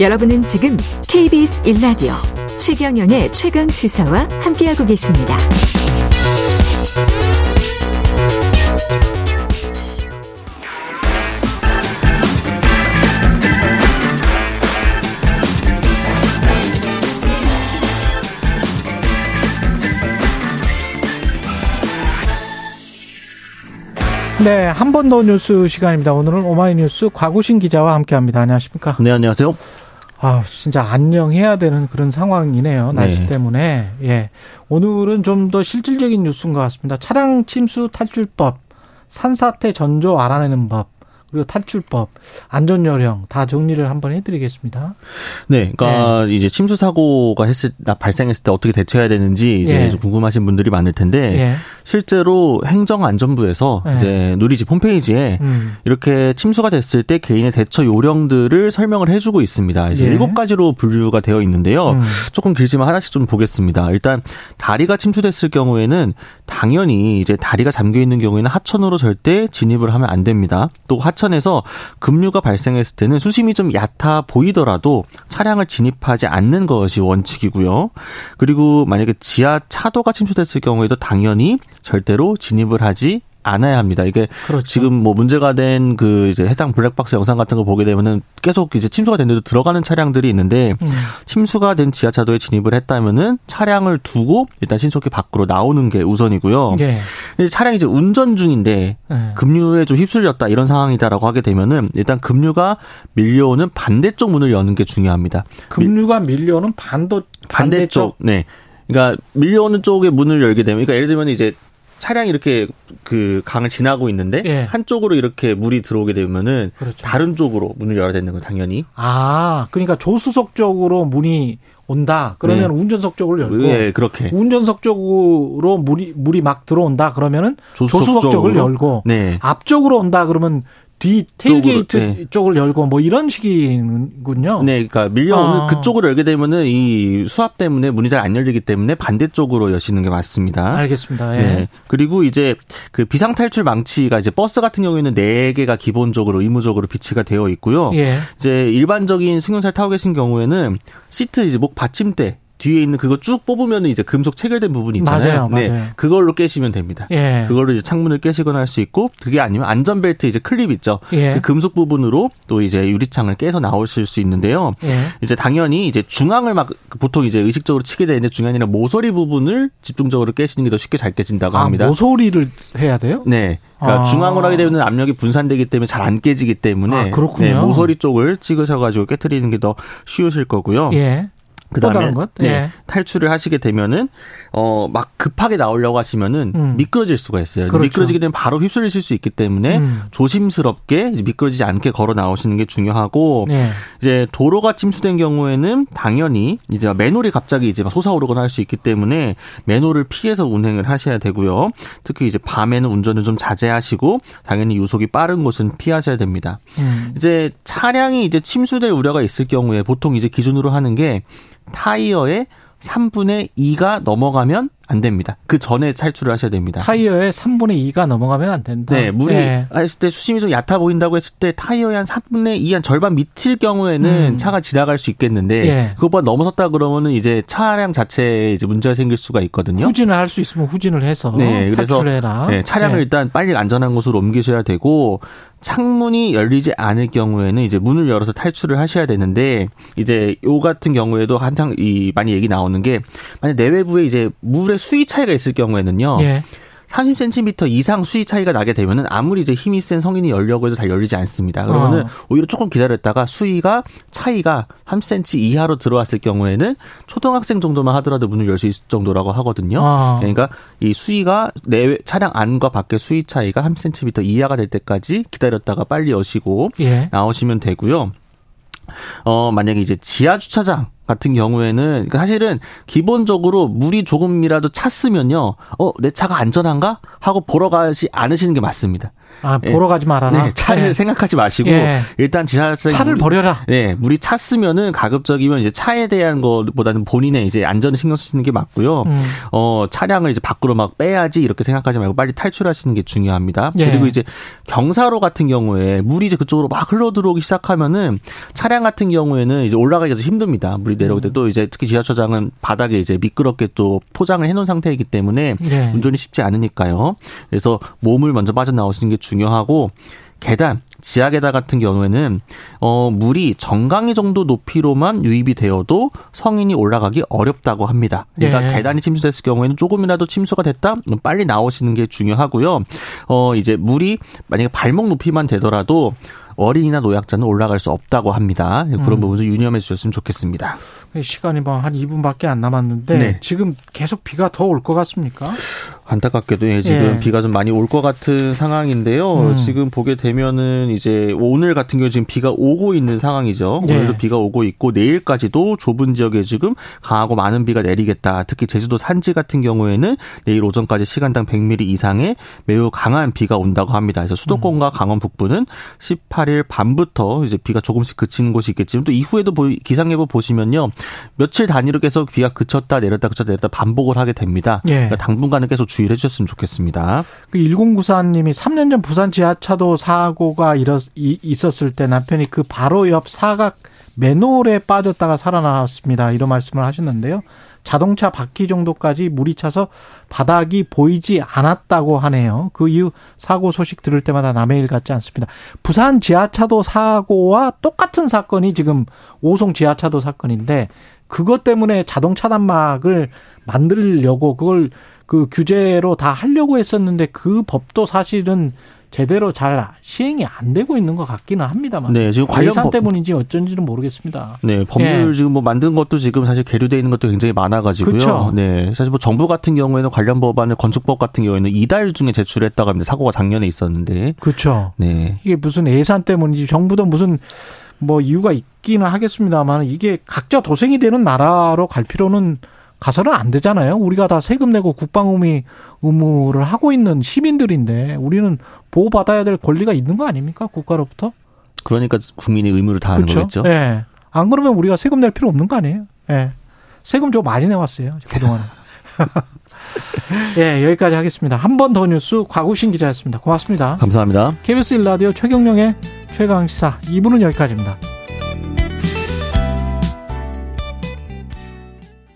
여러분은 지금 KBS 1라디오 최경영의 최강 시사와 함께하고 계십니다. 네, 한 번 더 뉴스 시간입니다. 오늘은 오마이뉴스 곽우신 기자와 함께합니다. 안녕하십니까? 네, 안녕하세요. 아, 진짜 안녕해야 되는 그런 상황이네요. 날씨 네. 때문에. 예. 오늘은 좀 더 실질적인 뉴스인 것 같습니다. 차량 침수 탈출법, 산사태 전조 알아내는 법, 그리고 탈출법, 안전요령 다 정리를 한번 해드리겠습니다. 네, 그러니까 네. 이제 침수 사고가 했을 발생했을 때 어떻게 대처해야 되는지 이제 예. 궁금하신 분들이 많을 텐데 예. 실제로 행정안전부에서 네. 이제 누리집 홈페이지에 음. 이렇게 침수가 됐을 때 개인의 대처 요령들을 설명을 해주고 있습니다. 이제 예. 일곱 가지로 분류가 되어 있는데요. 음. 조금 길지만 하나씩 좀 보겠습니다. 일단 다리가 침수됐을 경우에는 당연히 이제 다리가 잠겨 있는 경우에는 하천으로 절대 진입을 하면 안 됩니다. 또 하 천에서 급류가 발생했을 때는 수심이 좀 얕아 보이더라도 차량을 진입하지 않는 것이 원칙이고요. 그리고 만약에 지하 차도가 침수됐을 경우에도 당연히 절대로 진입을 하지 않아야 합니다. 이게 그렇죠. 지금 뭐 문제가 된 그 이제 해당 블랙박스 영상 같은 거 보게 되면은 계속 이제 침수가 됐는데도 들어가는 차량들이 있는데 음. 침수가 된 지하차도에 진입을 했다면은 차량을 두고 일단 신속히 밖으로 나오는 게 우선이고요. 예. 근데 차량이 이제 운전 중인데 예. 급류에 좀 휩쓸렸다 이런 상황이다라고 하게 되면은 일단 급류가 밀려오는 반대쪽 문을 여는 게 중요합니다. 급류가 밀려오는 반도 반대쪽, 반대쪽 네. 그러니까 밀려오는 쪽에 문을 열게 되면, 그러니까 예를 들면 이제 차량이 이렇게 그 강을 지나고 있는데 예. 한쪽으로 이렇게 물이 들어오게 되면은 그렇죠. 다른 쪽으로 문을 열어야 되는 거 당연히. 아, 그러니까 조수석 쪽으로 문이 온다. 그러면 네. 운전석 쪽을 열고 네, 그렇게. 운전석 쪽으로 물이 물이 막 들어온다. 그러면은 조수석, 조수석 쪽을 열고 네. 앞쪽으로 온다. 그러면 뒤 tailgate 네. 쪽을 열고 뭐 이런 식이군요. 네, 그러니까 밀려오는 아. 그쪽으로 열게 되면은 이 수압 때문에 문이 잘 안 열리기 때문에 반대쪽으로 여시는 게 맞습니다. 알겠습니다. 예. 네. 그리고 이제 그 비상 탈출 망치가 이제 버스 같은 경우에는 네 개가 기본적으로 의무적으로 비치가 되어 있고요. 예. 이제 일반적인 승용차를 타고 계신 경우에는 시트 이제 목 받침대 뒤에 있는 그거 쭉 뽑으면 이제 금속 체결된 부분이 있잖아요. 맞아요, 네. 맞아요. 그걸로 깨시면 됩니다. 예. 그걸로 이제 창문을 깨시거나 할 수 있고 그게 아니면 안전벨트 이제 클립 있죠. 예. 그 금속 부분으로 또 이제 유리창을 깨서 나오실 수 있는데요. 예. 이제 당연히 이제 중앙을 막 보통 이제 의식적으로 치게 되는데 중앙이 아니라 모서리 부분을 집중적으로 깨시는 게 더 쉽게 잘 깨진다고 아, 합니다. 모서리를 해야 돼요? 네. 그러니까 아. 중앙으로 하게 되면 압력이 분산되기 때문에 잘 안 깨지기 때문에 아, 그렇군요. 네, 모서리 쪽을 찍으셔가지고 깨트리는 게 더 쉬우실 거고요. 예. 그다음에 것? 네, 예. 탈출을 하시게 되면은 어 막 급하게 나오려고 하시면은 음. 미끄러질 수가 있어요. 그렇죠. 미끄러지게 되면 바로 휩쓸리실 수 있기 때문에 음. 조심스럽게 미끄러지지 않게 걸어 나오시는 게 중요하고 예. 이제 도로가 침수된 경우에는 당연히 이제 맨홀이 갑자기 이제 솟아오르거나 할 수 있기 때문에 맨홀을 피해서 운행을 하셔야 되고요. 특히 이제 밤에는 운전을 좀 자제하시고 당연히 유속이 빠른 곳은 피하셔야 됩니다. 음. 이제 차량이 이제 침수될 우려가 있을 경우에 보통 이제 기준으로 하는 게 타이어의 3분의 2가 넘어가면 안 됩니다. 그 전에 탈출을 하셔야 됩니다. 타이어의 3분의 2가 넘어가면 안 된다. 네, 물이 네. 했을 때 수심이 좀 얕아 보인다고 했을 때 타이어의 한 3분의 2, 한 절반 밑일 경우에는 음. 차가 지나갈 수 있겠는데 네. 그것보다 넘어섰다 그러면은 이제 차량 자체에 이제 문제가 생길 수가 있거든요. 후진을 할 수 있으면 후진을 해서 네, 그래서 탈출해라. 네, 차량을 네. 일단 빨리 안전한 곳으로 옮기셔야 되고 창문이 열리지 않을 경우에는 이제 문을 열어서 탈출을 하셔야 되는데 이제 요 같은 경우에도 한창 이 많이 얘기 나오는 게 만약 내외부에 이제 물의 수위 차이가 있을 경우에는요. 예. 30cm 이상 수위 차이가 나게 되면은 아무리 이제 힘이 센 성인이 열려고 해도 잘 열리지 않습니다. 그러면은 어. 오히려 조금 기다렸다가 수위가 차이가 3cm 이하로 들어왔을 경우에는 초등학생 정도만 하더라도 문을 열 수 있을 정도라고 하거든요. 어. 그러니까 이 수위가 내 차량 안과 밖의 수위 차이가 3cm 이하가 될 때까지 기다렸다가 빨리 여시고 예. 나오시면 되고요. 어, 만약에 이제 지하 주차장 같은 경우에는 그러니까 사실은 기본적으로 물이 조금이라도 찼으면요. 어, 내 차가 안전한가? 하고 보러 가지 않으시는 게 맞습니다. 아, 예. 보러 가지 말아라. 네, 차를 네. 생각하지 마시고 예. 일단 지하철 차를 물, 버려라. 네, 물이 찼으면은 가급적이면 이제 차에 대한 것보다는 본인의 이제 안전을 신경 쓰시는 게 맞고요. 음. 어, 차량을 이제 밖으로 막 빼야지 이렇게 생각하지 말고 빨리 탈출하시는 게 중요합니다. 예. 그리고 이제 경사로 같은 경우에 물이 이제 그쪽으로 막 흘러 들어오기 시작하면은 차량 같은 경우에는 이제 올라가기가 힘듭니다. 물이 내려올 음. 이제 특히 지하철장은 바닥에 이제 미끄럽게 또 포장을 해놓은 상태이기 때문에 예. 운전이 쉽지 않으니까요. 그래서 몸을 먼저 빠져나오시는 게 중요하고 계단, 지하 계단 같은 경우에는 어 물이 정강이 정도 높이로만 유입이 되어도 성인이 올라가기 어렵다고 합니다. 그러니까 네. 계단이 침수됐을 경우에는 조금이라도 침수가 됐다, 빨리 나오시는 게 중요하고요. 어 이제 물이 만약에 발목 높이만 되더라도 어린이나 노약자는 올라갈 수 없다고 합니다. 그런 음. 부분 좀 유념해 주셨으면 좋겠습니다. 시간이 뭐 한 2분밖에 안 남았는데 네. 지금 계속 비가 더 올 것 같습니까? 안타깝게도 예, 지금 예. 비가 좀 많이 올 것 같은 상황인데요. 음. 지금 보게 되면은 이제 오늘 같은 경우 지금 비가 오고 있는 상황이죠. 예. 오늘도 비가 오고 있고 내일까지도 좁은 지역에 지금 강하고 많은 비가 내리겠다. 특히 제주도 산지 같은 경우에는 내일 오전까지 시간당 100mm 이상의 매우 강한 비가 온다고 합니다. 그래서 수도권과 음. 강원 북부는 18일 밤부터 이제 비가 조금씩 그치는 곳이 있겠지만 또 이후에도 기상예보 보시면요. 며칠 단위로 계속 비가 그쳤다 내렸다 그쳤다 내렸다 반복을 하게 됩니다. 예. 그러니까 당분간은 계속 주의를 해 주셨으면 좋겠습니다. 그 1094님이 3년 전 부산 지하차도 사고가 일었, 있었을 때 남편이 그 바로 옆 사각 맨홀에 빠졌다가 살아나왔습니다. 이런 말씀을 하셨는데요. 자동차 바퀴 정도까지 물이 차서 바닥이 보이지 않았다고 하네요. 그 이후 사고 소식 들을 때마다 남의 일 같지 않습니다. 부산 지하차도 사고와 똑같은 사건이 지금 오송 지하차도 사건인데 그것 때문에 자동 차 단막을 만들려고 그걸 그 규제로 다 하려고 했었는데 그 법도 사실은 제대로 잘 시행이 안 되고 있는 것 같기는 합니다만. 네, 지금 관련 법 때문인지 어쩐지는 모르겠습니다. 네, 법률 예. 지금 뭐 만든 것도 지금 사실 계류돼 있는 것도 굉장히 많아가지고요. 그렇죠. 네, 사실 뭐 정부 같은 경우에는 관련 법안을 건축법 같은 경우에는 이달 중에 제출했다고 합니다. 사고가 작년에 있었는데. 그렇죠. 네, 이게 무슨 예산 때문인지 정부도 무슨 뭐 이유가 있기는 하겠습니다만 이게 각자 도생이 되는 나라로 갈 필요는 가서는 안 되잖아요. 우리가 다 세금 내고 국방의무 의무를 하고 있는 시민들인데 우리는 보호받아야 될 권리가 있는 거 아닙니까? 국가로부터? 그러니까 국민의 의무를 다하는 그렇죠? 거겠죠. 예. 안 그러면 우리가 세금 낼 필요 없는 거 아니에요? 예. 세금 좀 많이 내왔어요. 그동안에. 예, 여기까지 하겠습니다. 한 번 더 뉴스 과구신 기자였습니다. 고맙습니다. 감사합니다. KBS 일라디오 최경령의 최강시사 2부는 여기까지입니다.